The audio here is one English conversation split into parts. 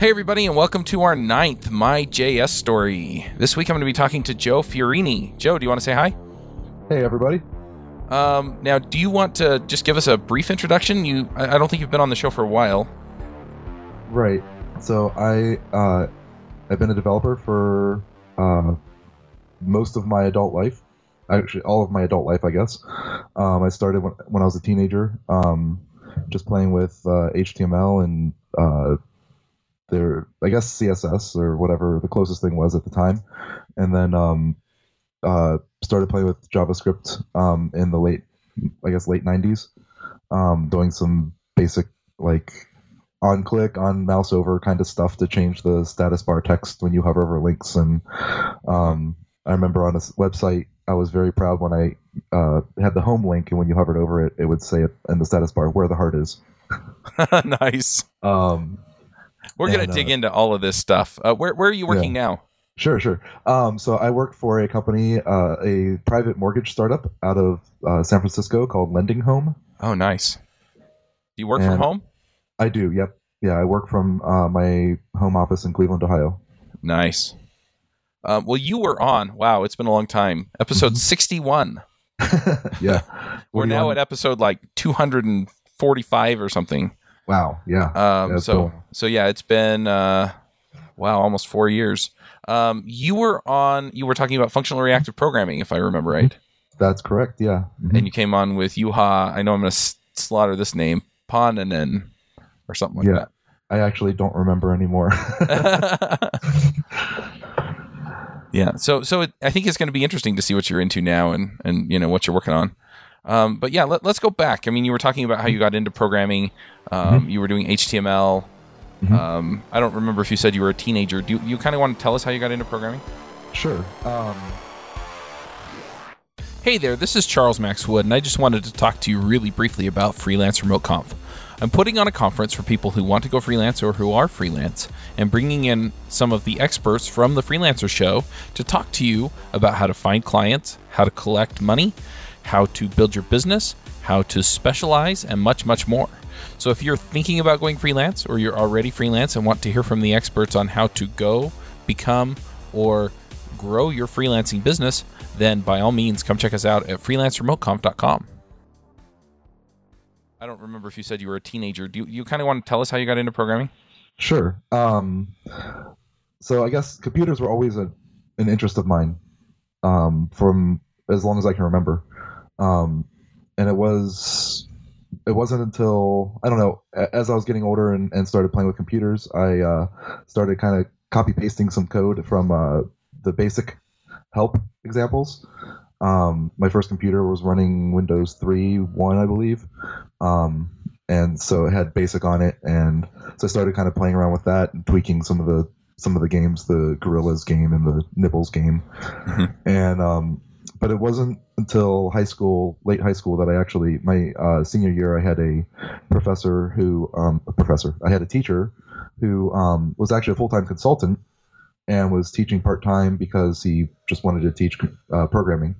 Hey, everybody, and welcome to our ninth My JS story. This week I'm going to be talking to Joe Fiorini. Joe, do you want to say hi? Hey, everybody. Um, now, do you want to just give us a brief introduction? You, I, I don't think you've been on the show for a while. Right. So I, uh, I've been a developer for uh, most of my adult life. Actually, all of my adult life, I guess. Um, I started when, when I was a teenager, um, just playing with uh, HTML and uh, their, I guess CSS or whatever the closest thing was at the time, and then um, uh, started playing with JavaScript um, in the late, I guess, late '90s, um, doing some basic like on click, on mouse over kind of stuff to change the status bar text when you hover over links. And um, I remember on a website, I was very proud when I uh, had the home link, and when you hovered over it, it would say in the status bar where the heart is. nice. We're going to dig uh, into all of this stuff. Uh, where, where are you working now? Sure, sure. Um, so I work for a company, uh, a private mortgage startup out of uh, San Francisco called Lending Home. Oh, nice. Do you work from home? I do. Yep. Yeah, I work from uh, my home office in Cleveland, Ohio. Nice. Um, well, you were on. Wow, it's been a long time. Episode 61. yeah. We're What do you now want- at episode like 245 or something. Wow. Yeah. Um, Yeah, so cool. so yeah, it's been uh, wow, almost four years. Um, you were on. You were talking about functional reactive programming, if I remember right, That's correct. Yeah. Mhm. and you came on with Juha. I know I'm going to s- slaughter this name, Paananen, or something like Yeah. I actually don't remember anymore. yeah. So so it, I think it's going to be interesting to see what you're into now, and and you know what you're working on. Um, but yeah, let, us go back. I mean, you were talking about how you got into programming. Um, You were doing HTML. Mhm. Um, I don't remember if you said you were a teenager. Do you, you kind of want to tell us how you got into programming? sure. Um, Hey there, this is Charles Max Wood, and I just wanted to talk to you really briefly about Freelance Remote Conf. I'm putting on a conference for people who want to go freelance or who are freelance, and bringing in some of the experts from the Freelancer Show to talk to you about how to find clients, how to collect money, how to build your business, how to specialize, and much, much more. So if you're thinking about going freelance or you're already freelance and want to hear from the experts on how to go, become, or grow your freelancing business, then by all means come check us out at freelanceremoteconf.com. I don't remember if you said you were a teenager. Do you, you kind of want to tell us how you got into programming? sure. Um, so I guess computers were always a, an interest of mine um, from as long as I can remember. Um, and it was it wasn't until I don't know as I was getting older and, and started playing with computers, I uh, started kind of copy pasting some code from uh, the basic help examples. Um, my first computer was running Windows 3 1, I believe, um, and so it had basic on it, and so I started kind of playing around with that and tweaking some of the some of the games, the Gorillas game and the Nibbles game, Mhm. and um, but it wasn't until high school, late high school, that I actually my uh, senior year I had a professor who um, a professor I had a teacher who um, was actually a full time consultant and was teaching part time because he just wanted to teach uh, programming,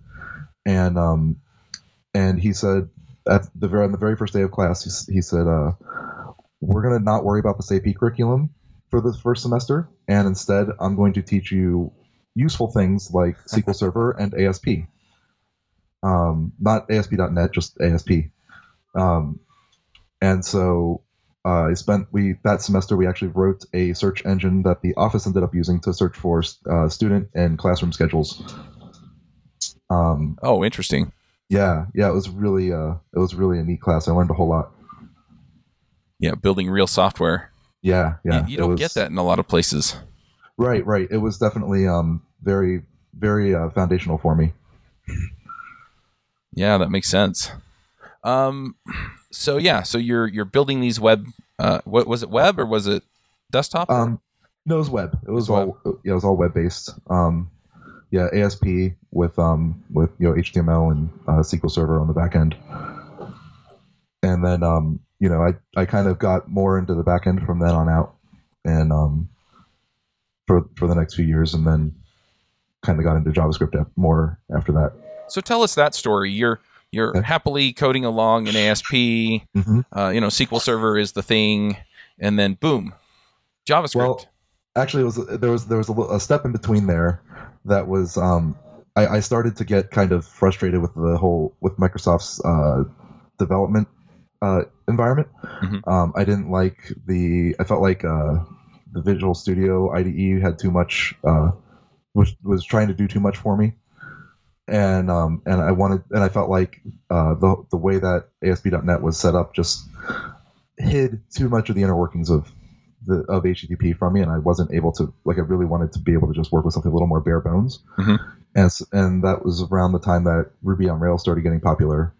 and um, and he said at the very on the very first day of class he, he said uh, we're gonna not worry about the SAP curriculum for the first semester, and instead I'm going to teach you useful things like SQL Server and ASP. Um, not ASP.NET, just ASP. Um, and so uh, I spent we that semester we actually wrote a search engine that the office ended up using to search for uh, student and classroom schedules. Um, Oh, interesting. yeah, yeah, it was really uh, it was really a neat class. I learned a whole lot. Yeah, building real software. Yeah, yeah. you, you don't was- get that in a lot of places. Right, right. It was definitely um very very uh, foundational for me. Yeah, that makes sense. Um, so yeah, so you're you're building these web. Uh, what was it? Web or was it desktop? Um, no, it was web. It was was all yeah, it was all web based. Um, yeah, ASP with um with you know HTML and uh, SQL Server on the back end, and then um you know I I kind of got more into the back end from then on out, and um for for the next few years, and then kind of got into JavaScript more after that. so tell us that story. You're you're Okay. happily coding along in ASP. hmm Uh, you know, SQL Server is the thing, and then boom, JavaScript. Well, actually, it was there was there was a, a step in between there that was um, I, I started to get kind of frustrated with the whole with Microsoft's uh, development uh, environment. Mhm. Um, I didn't like the. I felt like uh, the Visual Studio IDE had too much. Uh, was was trying to do too much for me, and um, and I wanted and I felt like uh, the the way that ASP.NET was set up just hid too much of the inner workings of the of HTTP from me, and I wasn't able to like I really wanted to be able to just work with something a little more bare bones. Mhm. And and that was around the time that Ruby on Rails started getting popular,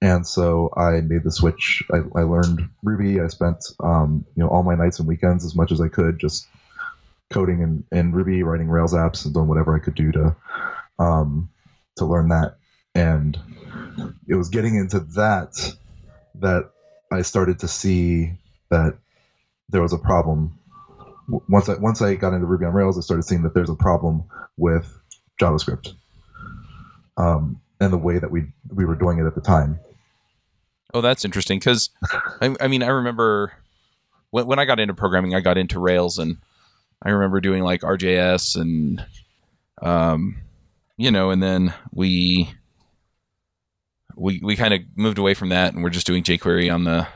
and so I made the switch. I, I learned Ruby. I spent um, you know all my nights and weekends as much as I could just coding in, in Ruby, writing Rails apps, and doing whatever I could do to um, to learn that. And it was getting into that that I started to see that there was a problem. Once I once I got into Ruby on Rails, I started seeing that there's a problem with JavaScript, um, and the way that we we were doing it at the time. Oh, that's interesting because I, I mean I remember when when I got into programming, I got into Rails, and I remember doing like RJS and um, you know, and then we we we kind of moved away from that, and we're just doing jQuery on the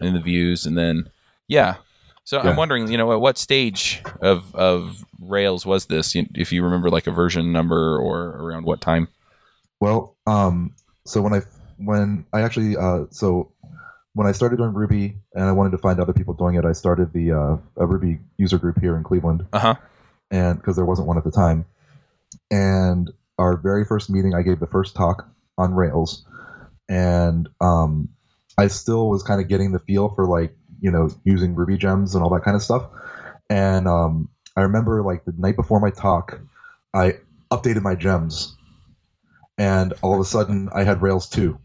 in the views, and then yeah. So Yeah. I'm wondering, you know, at what stage of of Rails was this? If you remember, like a version number or around what time? Well, um, so when I when I actually uh, so when I started doing Ruby and I wanted to find other people doing it, I started the uh, a Ruby user group here in Cleveland, Uh huh. and because there wasn't one at the time, and our very first meeting, I gave the first talk on Rails, and um, I still was kind of getting the feel for like you know using Ruby gems and all that kind of stuff, and um, I remember like the night before my talk, I updated my gems, and all of a sudden I had Rails two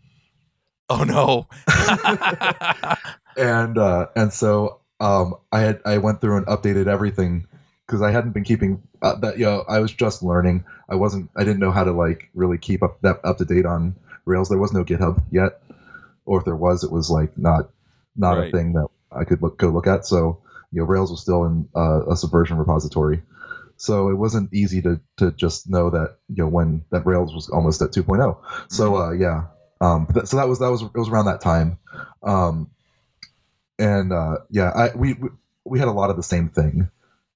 Oh no. and uh, and so um, I had I went through and updated everything because I hadn't been keeping uh, that. You know, I was just learning. I wasn't. I didn't know how to like really keep up that up to date on Rails. There was no GitHub yet, or if there was, it was like not not Right. a thing that I could look, go look at. So you know, Rails was still in uh, a Subversion repository. So it wasn't easy to, to just know that you know when that Rails was almost at 2.0. So uh, yeah, um, th- so that was that was it was around that time, um, and uh, yeah, I we we- we had a lot of the same thing,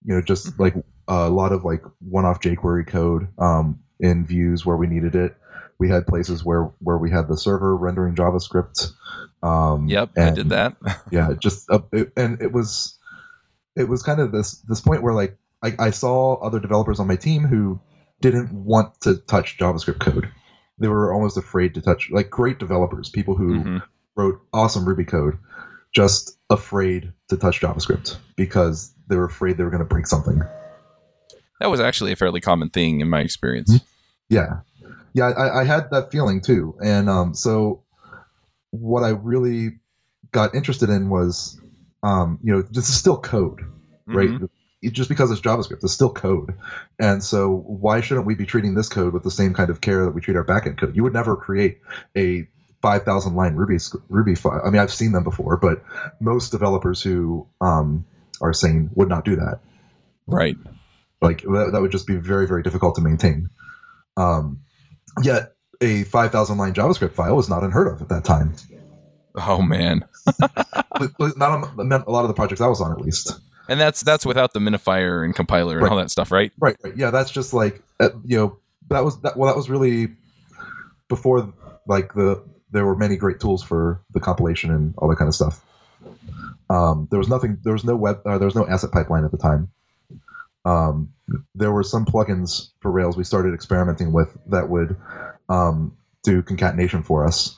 you know, just Mhm. like a lot of like one-off jQuery code um, in views where we needed it. We had places where where we had the server rendering JavaScript. Um, Yep, I and- did that. yeah just uh, it, and it was it was kind of this this point where like I, I saw other developers on my team who didn't want to touch javascript code they were almost afraid to touch like great developers people who Mhm. wrote awesome ruby code just afraid to touch javascript because they were afraid they were going to break something That was actually a fairly common thing in my experience. Yeah, yeah, I, I had that feeling too, and um, so what I really got interested in was, um, you know, this is still code, right? Mhm. Just because it's JavaScript, it's still code, and so why shouldn't we be treating this code with the same kind of care that we treat our backend code? You would never create a 5,000 line Ruby Ruby file. I mean, I've seen them before, but most developers who um, are sane would not do that Right. like that, that would just be very very difficult to maintain um, yet a 5000 line javascript file was not unheard of at that time Oh man. Not a lot of the projects i was on at least And that's that's without the minifier and compiler and Right. all that stuff, right? right right yeah that's just like uh, you know that was that well that was really before like the there were many great tools for the compilation and all that kind of stuff um, there was nothing there was no web uh, there was no asset pipeline at the time um, there were some plugins for rails we started experimenting with that would um, do concatenation for us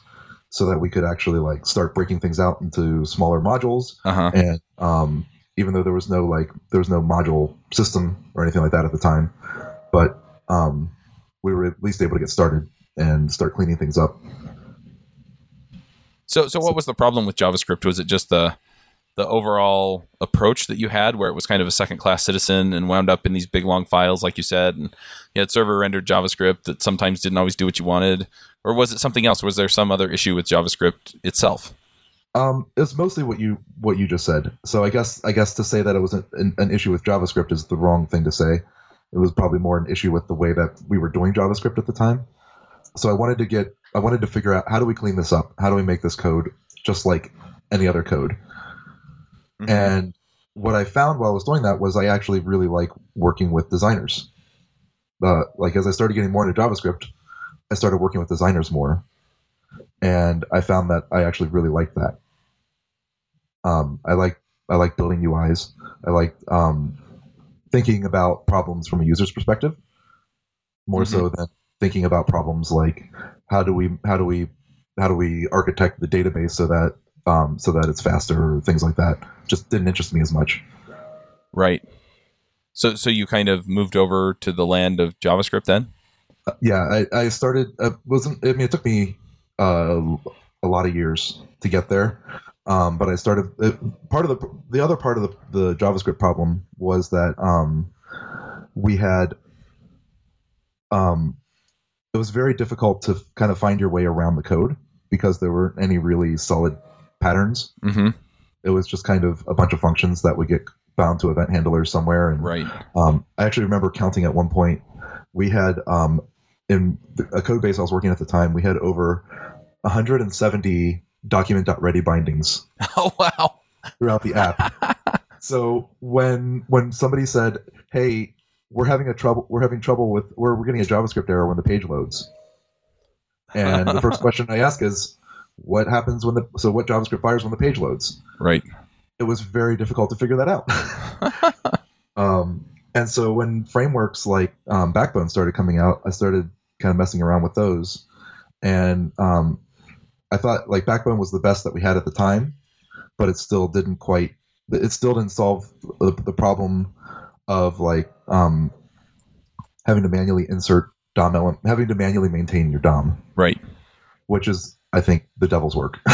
so that we could actually like start breaking things out into smaller modules Uh huh. and um, even though there was no like there was no module system or anything like that at the time. But um, we were at least able to get started and start cleaning things up. So so what was the problem with JavaScript? Was it just the the overall approach that you had where it was kind of a second class citizen and wound up in these big long files like you said and you had server rendered JavaScript that sometimes didn't always do what you wanted? Or was it something else? Was there some other issue with JavaScript itself Um, it's mostly what you what you just said. So I guess I guess to say that it was an, an issue with JavaScript is the wrong thing to say. It was probably more an issue with the way that we were doing JavaScript at the time. So I wanted to get I wanted to figure out how do we clean this up? How do we make this code just like any other code? Mhm. And what I found while I was doing that was I actually really like working with designers. Uh, like as I started getting more into JavaScript, I started working with designers more, and I found that I actually really liked that. Um, I like I like building UIs. I like um, thinking about problems from a user's perspective, more so than thinking about problems like how do we how do we how do we architect the database so that um, so that it's faster or things like that. Just didn't interest me as much. Right. So so you kind of moved over to the land of JavaScript then? Uh, yeah, I, I started. Uh, wasn't I mean it took me uh, a lot of years to get there, um, but I started. Uh, part of the the other part of the, the JavaScript problem was that um, we had. Um, it was very difficult to kind of find your way around the code because there weren't any really solid patterns. Mm-hmm. It was just kind of a bunch of functions that would get bound to event handlers somewhere, and Right. um, I actually remember counting at one point. We had um, in a code base I was working at the time. We had over 170 document.ready bindings Oh wow. throughout the app. so when when somebody said, "Hey, we're having a trouble. We're having trouble with. We're, we're getting a JavaScript error when the page loads," and the first question I ask is, "What happens when the so what JavaScript fires when the page loads?" Right. it was very difficult to figure that out. um, and so when frameworks like um, Backbone started coming out, I started kind of messing around with those, and um, I thought like Backbone was the best that we had at the time, but it still didn't quite. It still didn't solve the, the problem of like um, having to manually insert DOM element, having to manually maintain your DOM, Right. which is I think the devil's work.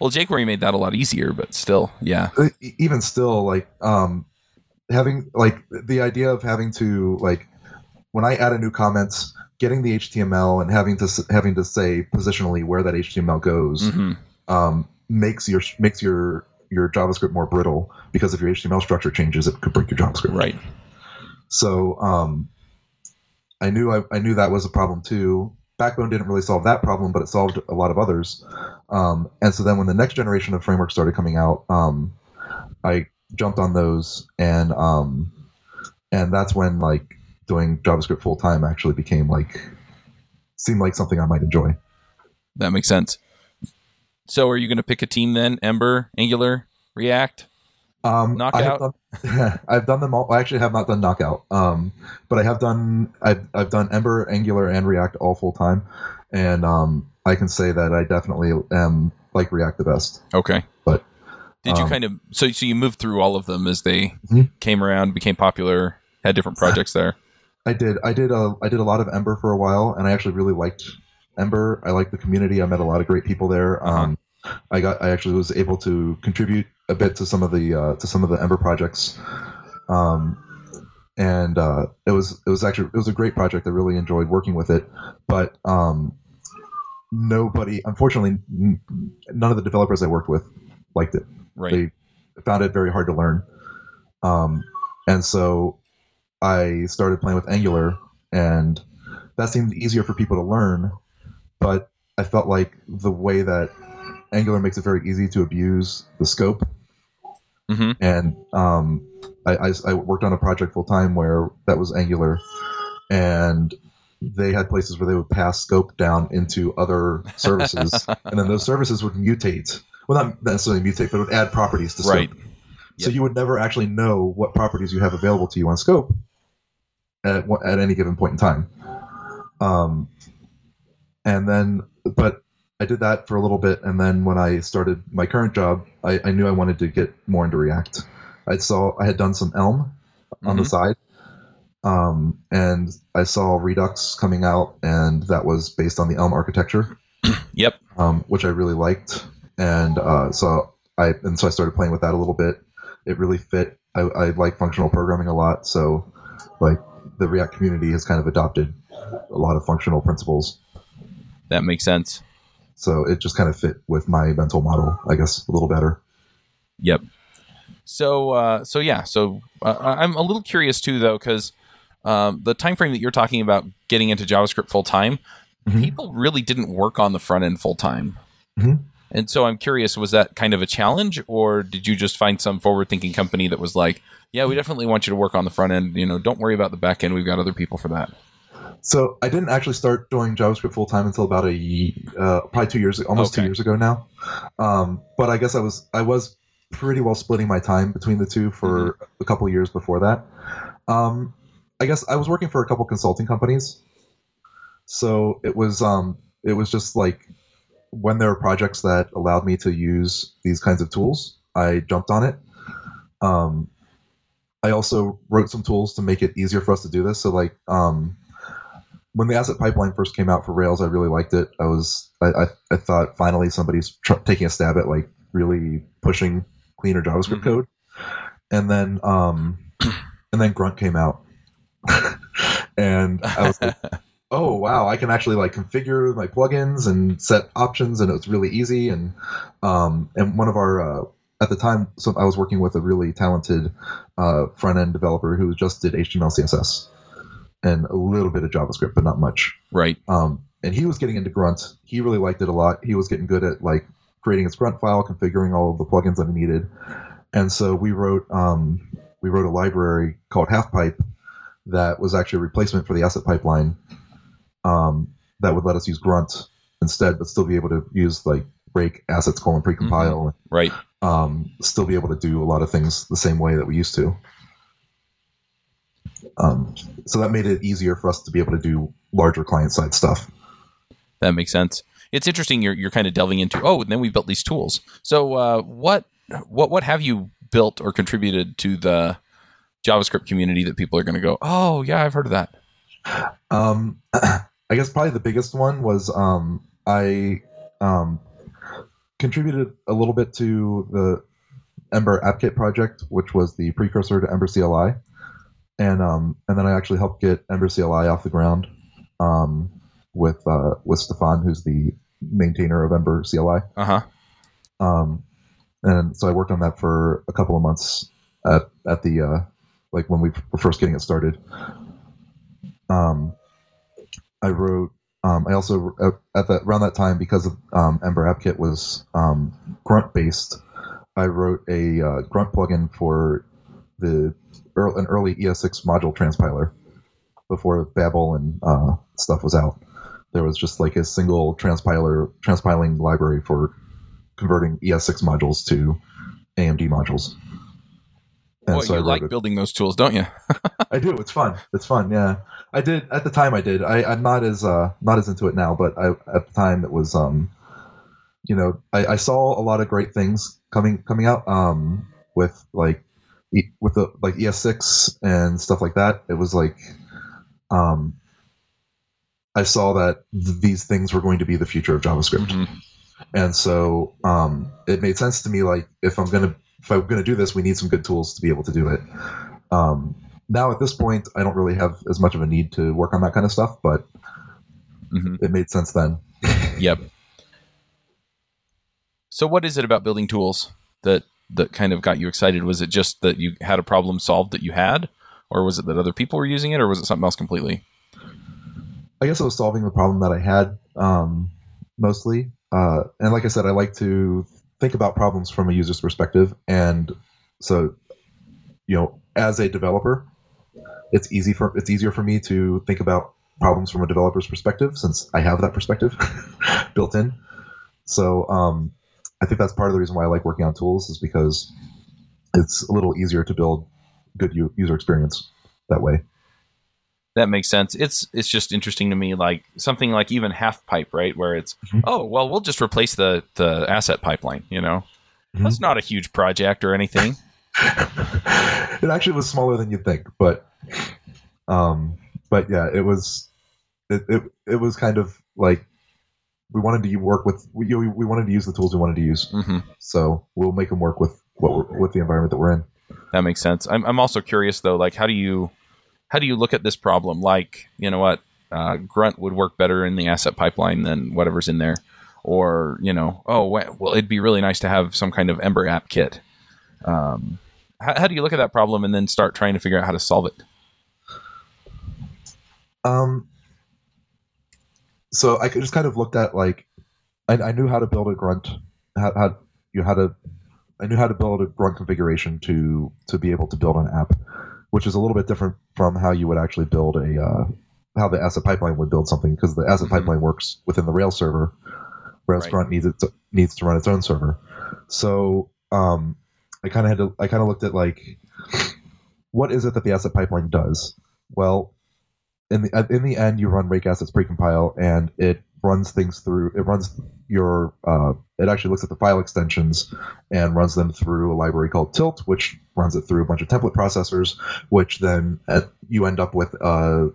well, jQuery made that a lot easier, but still, yeah. even still like um having like the idea of having to like when i add a new comment getting the html and having to having to say positionally where that html goes hmm um makes your makes your your javascript more brittle because if your html structure changes it could break your javascript. Right. so um i knew I, I knew that was a problem too. Backbone didn't really solve that problem but it solved a lot of others. Um, and so then when the next generation of frameworks started coming out um, i jumped on those and um, and that's when like doing javascript full time actually became like seemed like something i might enjoy That makes sense. So, are you going to pick a team then? Ember, Angular, React? Um, Knockout? done, I've done them all. I actually have not done Knockout, um, but I have done. I've, I've done Ember, Angular, and React all full time, and um, I can say that I definitely am like React the best. Okay. But, did you um, kind of so so you moved through all of them as they Mhm. came around, became popular, had different projects there? I did. I did a. I did a lot of Ember for a while, and I actually really liked Ember. I liked the community. I met a lot of great people there. Uh-huh. Um, I got. I actually was able to contribute a bit to some of the uh, to some of the Ember projects. Um, and uh, it was it was actually it was a great project. I really enjoyed working with it, but um, nobody, unfortunately, none of the developers I worked with liked it Right. they found it very hard to learn. Um, and so I started playing with Angular, and that seemed easier for people to learn. But I felt like the way that Angular makes it very easy to abuse the scope, hmm and um, I, I, I worked on a project full time where that was Angular, and they had places where they would pass scope down into other services, and then those services would mutate. Well, not necessarily mutate, but would add properties to scope. Right. So you would never actually know what properties you have available to you on scope at at any given point in time. Um, and then, but I did that for a little bit, and then when I started my current job, I, I knew I wanted to get more into React. I saw I had done some Elm on the Mhm. side, um, and I saw Redux coming out, and that was based on the Elm architecture Yep. um, which I really liked, and uh, so I and so I started playing with that a little bit. It really fit. I, I like functional programming a lot, so like the React community has kind of adopted a lot of functional principles. That makes sense. So it just kind of fit with my mental model, I guess, a little better. Yep. So uh, so yeah. So uh, I'm a little curious too, though, because um, the time frame that you're talking about getting into JavaScript full time, Mhm. people really didn't work on the front end full time. Mhm. And so I'm curious, was that kind of a challenge, or did you just find some forward thinking company that was like, "Yeah, we definitely want you to work on the front end. You know, don't worry about the back end. We've got other people for that." So I didn't actually start doing JavaScript full time until about a uh, probably two years, almost two years ago now. Um, but I guess I was I was pretty well splitting my time between the two for a couple years before that. Um, I guess I was working for a couple consulting companies, so it was um, it was just like when there were projects that allowed me to use these kinds of tools, I jumped on it. Um, I also wrote some tools to make it easier for us to do this. So like um, when the asset pipeline first came out for Rails, I really liked it. I was I, I, I thought finally somebody's tr- taking a stab at like really pushing cleaner JavaScript Mhm. code, and then um, and then Grunt came out, and I was like, oh wow, I can actually like configure my plugins and set options, and it was really easy. And um, and one of our uh, at the time, so I was working with a really talented uh, front end developer who just did HTML, CSS, and a little bit of JavaScript, but not much. right. Um, and he was getting into Grunt. He really liked it a lot. He was getting good at like creating his Grunt file, configuring all of the plugins that he needed. And so we wrote um, we wrote a library called HalfPipe that was actually a replacement for the asset pipeline um, that would let us use Grunt instead, but still be able to use like rake assets colon precompile, Right. um, still be able to do a lot of things the same way that we used to. Um, so that made it easier for us to be able to do larger client side stuff. That makes sense. It's interesting. You're you're kind of delving into. Oh, and then we built these tools. So uh, what what what have you built or contributed to the JavaScript community that people are going to go? Oh, yeah, I've heard of that. Um, I guess probably the biggest one was um, I um, contributed a little bit to the Ember AppKit project, which was the precursor to Ember CLI, and um, and then I actually helped get Ember CLI off the ground um, with uh, with Stefan, who's the maintainer of Ember CLI. Uh huh. Um, and so I worked on that for a couple of months at at the uh, like when we were first getting it started. Um, I wrote. Um, I also at that around that time because of, um, Ember AppKit was um, Grunt based. I wrote a uh, Grunt plugin for the an early ES6 module transpiler before Babel and uh, stuff was out. There was just like a single transpiler transpiling library for converting ES6 modules to AMD modules. And so you like it- building those tools, don't you? I do. It's fun. It's fun. Yeah, I did at the time. I did. I, I'm not as uh, not as into it now, but I, at the time it was. Um, you know, I, I saw a lot of great things coming coming out. Um, with like e- with the like ES6 and stuff like that. It was like, um, I saw that th- these things were going to be the future of JavaScript Mhm. and so um, it made sense to me like if i'm gonna if i'm gonna do this we need some good tools to be able to do it um, now at this point i don't really have as much of a need to work on that kind of stuff but Mhm. it made sense then Yep. So, what is it about building tools that that kind of got you excited? Was it just that you had a problem solved that you had, or was it that other people were using it, or was it something else completely? i guess i was solving the problem that i had um, mostly uh, and like i said i like to think about problems from a user's perspective and so you know as a developer it's easy for it's easier for me to think about problems from a developer's perspective since I have that perspective built in. So um, I think that's part of the reason why I like working on tools is because it's a little easier to build good u- user experience that way. That makes sense. It's it's just interesting to me, like something like even HalfPipe, right? Where it's Mhm. oh well, we'll just replace the the asset pipeline. You know, Mhm. that's not a huge project or anything. it actually was smaller than you'd think, but um, but yeah, it was it, it it was kind of like we wanted to work with we we wanted to use the tools we wanted to use, hmm so we'll make them work with what we're, with the environment that we're in. That makes sense. I'm I'm also curious though, like how do you how do you look at this problem? Like you know what, uh, Grunt would work better in the asset pipeline than whatever's in there. or you know, oh well, it'd be really nice to have some kind of Ember AppKit. Um, how, how do you look at that problem and then start trying to figure out how to solve it? Um, so I just kind of looked at like I, I knew how to build a grunt, how, how you how to I knew how to build a grunt configuration to to be able to build an app, which is a little bit different from how you would actually build a uh, how the asset pipeline would build something because the asset Mhm. pipeline works within the Rails server, whereas Right. Grunt needs it to, needs to run its own server. So um, I kind of had to I kind of looked at like what is it that the asset pipeline does? Well, in the in the end, you run rake assets precompile, and it runs things through. It runs your. Uh, it actually looks at the file extensions and runs them through a library called Tilt, which runs it through a bunch of template processors, which then at, you end up with a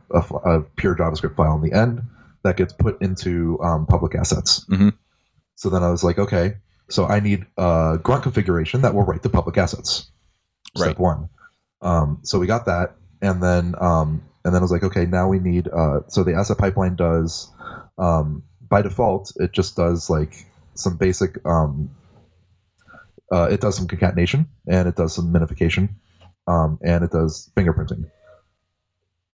pure JavaScript file in the end that gets put into um, public assets. Mhm. So then I was like, okay, so I need a grunt configuration that will write to public assets. Step Right. one. Um, so we got that, and then um, and then I was like, okay, now we need. Uh, so the asset pipeline does um, by default, it just does like some basic. Um, uh, it does some concatenation and it does some minification, um, and it does fingerprinting.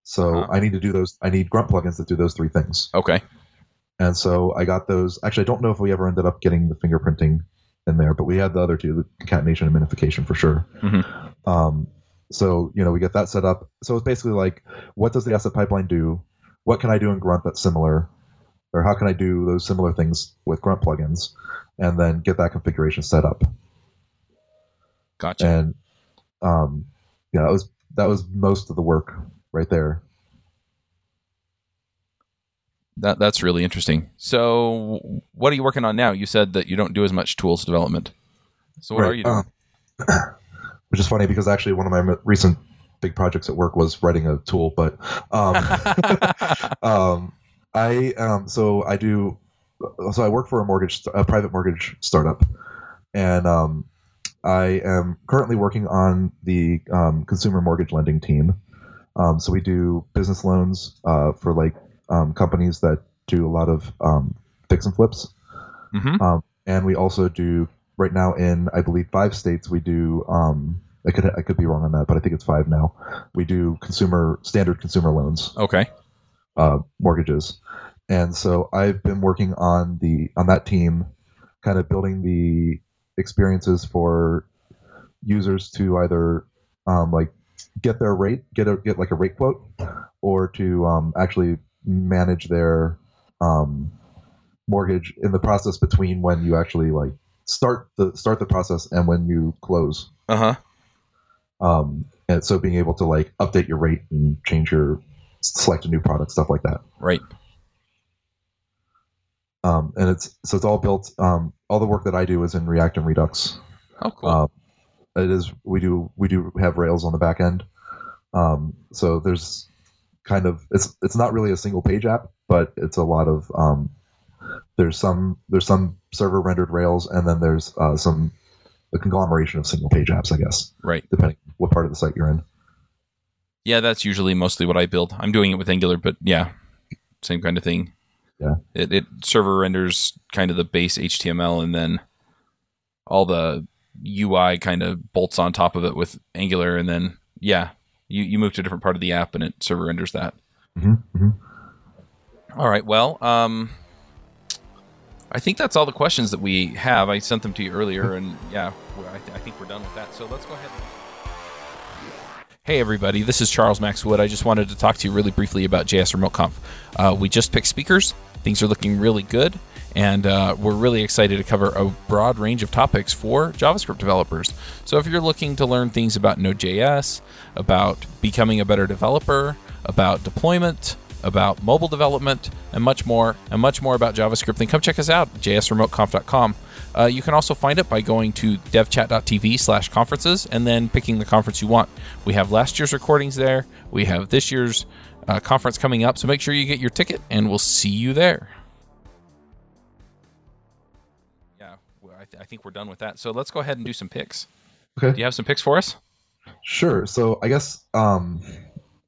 So Uh-huh. I need to do those. I need grunt plugins that do those three things. Okay. And so I got those. Actually, I don't know if we ever ended up getting the fingerprinting in there, but we had the other two, the concatenation and minification for sure. Mhm. Um, so you know, we get that set up. So it's basically like, what does the asset pipeline do? What can I do in Grunt that's similar, or how can I do those similar things with Grunt plugins, and then get that configuration set up. Gotcha. And um, yeah, that was that was most of the work right there. That that's really interesting. So, what are you working on now? You said that you don't do as much tools development. So, what Right, are you doing? um, which is funny because actually one of my recent big projects at work was writing a tool, but um, um, I um, so I do so I work for a mortgage a private mortgage startup, and um, I am currently working on the um, consumer mortgage lending team. Um, so we do business loans uh, for like um, companies that do a lot of um, fix and flips, hmm um, and we also do right now in I believe five states we do. Um, I could I could be wrong on that, but I think it's five now. We do consumer standard consumer loans Okay. Uh, mortgages, and so I've been working on the on that team, kind of building the experiences for users to either um, like get their rate, get a get like a rate quote, or to um, actually manage their um, mortgage in the process between when you actually like start the start the process and when you close. Uh huh. Um, and so being able to like update your rate and change your select a new product, stuff like that. Right. um, and it's so it's all built. Um, all the work that I do is in React and Redux. Oh, cool. Um, it is we do we do have Rails on the back end. Um, so there's kind of it's it's not really a single page app, but it's a lot of um, there's some there's some server rendered Rails, and then there's uh, some a conglomeration of single page apps, I guess, right. depending what part of the site you're in. Yeah, that's usually mostly what I build. I'm doing it with Angular, but yeah, same kind of thing. Yeah. It, it server renders kind of the base HTML, and then all the UI kind of bolts on top of it with Angular, and then yeah, you you move to a different part of the app, and it server renders that. hmm hmm All right. Well, um, I think that's all the questions that we have. I sent them to you earlier, and yeah, I, th- I think we're done with that. So let's go ahead. Hey everybody, this is Charles Max Wood. I just wanted to talk to you really briefly about JS Remote Conf. Uh, we just picked speakers. Things are looking really good, and uh, we're really excited to cover a broad range of topics for JavaScript developers. So if you're looking to learn things about Node.js, about becoming a better developer, about deployment, about mobile development, and much more, and much more about JavaScript, then come check us out, jsremoteconf.com. Uh, you can also find it by going to devchat.tv slash conferences and then picking the conference you want. We have last year's recordings there. We have this year's uh, conference coming up, so make sure you get your ticket, and we'll see you there. Yeah, well, I, th- I think we're done with that. So let's go ahead and do some picks. Okay. Do you have some picks for us? Sure. So I guess um,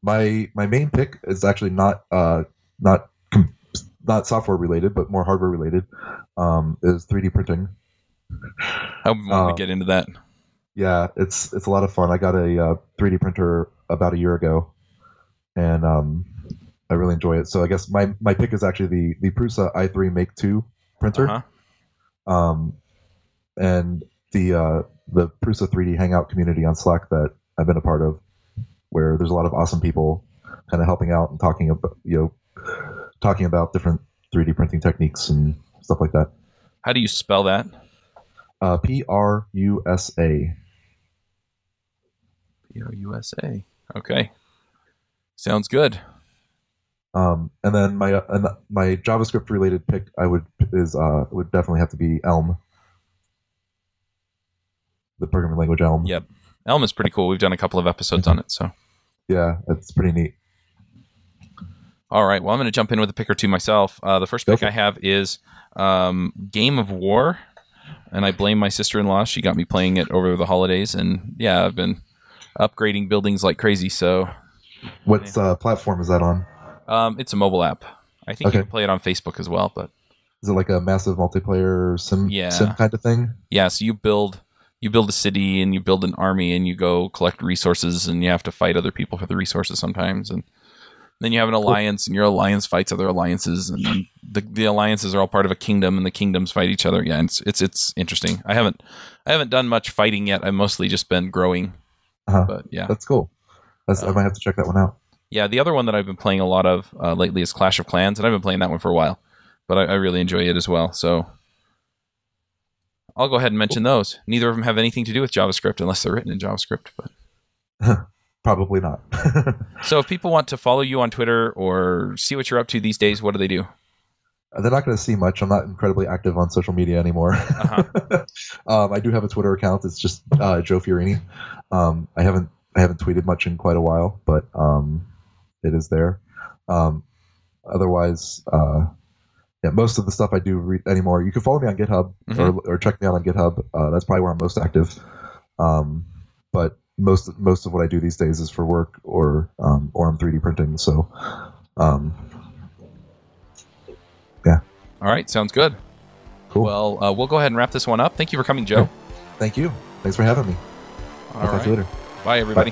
my my main pick is actually not uh, not com- not software related, but more hardware related. um, is 3D printing. I want Um, to get into that. Yeah, it's it's a lot of fun. I got a uh, 3D printer about a year ago, and um, I really enjoy it. So I guess my, my pick is actually the the Prusa i3 Make 2 printer. Uh-huh. um, and the uh, the Prusa 3D Hangout community on Slack that I've been a part of, where there's a lot of awesome people kind of helping out and talking about you know talking about different 3D printing techniques and stuff like that. How do you spell that? Uh, P R U S A. P O U S A. Okay. Sounds good. Um, and then my uh, and my JavaScript related pick I would is uh, would definitely have to be Elm, the programming language Elm. Yep. Elm is pretty cool. We've done a couple of episodes on it, so. Yeah, it's pretty neat. All right. Well, I'm going to jump in with a pick or two myself. Uh, the first pick I have is um, Game of War, and I blame my sister-in-law. She got me playing it over the holidays, and yeah, I've been upgrading buildings like crazy. So What uh, platform is that on? um, it's a mobile app. I think Okay. you can play it on Facebook as well. But Is it like a massive multiplayer sim Yeah. sim kind of thing? yeah, so you build you build a city and you build an army and you go collect resources and you have to fight other people for the resources sometimes. And then you have an alliance and your alliance fights other alliances and then the, the alliances are all part of a kingdom and the kingdoms fight each other. Yeah it's it's it's interesting. I haven't i haven't done much fighting yet. I've mostly just been growing. Uh-huh. but yeah. That's cool. That's, I Uh, might have to check that one out. yeah the other one that i've been playing a lot of uh, lately is clash of clans and i've been playing that one for a while but I, I really enjoy it as well. So i'll go ahead and mention those neither of them have anything to do with javascript unless they're written in javascript but Probably not. So if people want to follow you on Twitter or see what you're up to these days, what do they do? They're not going to see much. I'm not incredibly active on social media anymore. Uh-huh. um, I do have a Twitter account. It's just uh, Joe Fiorini. Um, I haven't I haven't tweeted much in quite a while, but um, it is there. Um, otherwise, uh, yeah, most of the stuff I do read anymore. You can follow me on GitHub or, or check me out on GitHub. Uh, that's probably where I'm most active. Um, but most most of what I do these days is for work or um, or I'm 3D printing. So um, All right, sounds good. cool. Well, uh, we'll go ahead and wrap this one up. Thank you for coming, Joe. Thank you. Thanks for having me. All I'll talk to you later. Bye, everybody.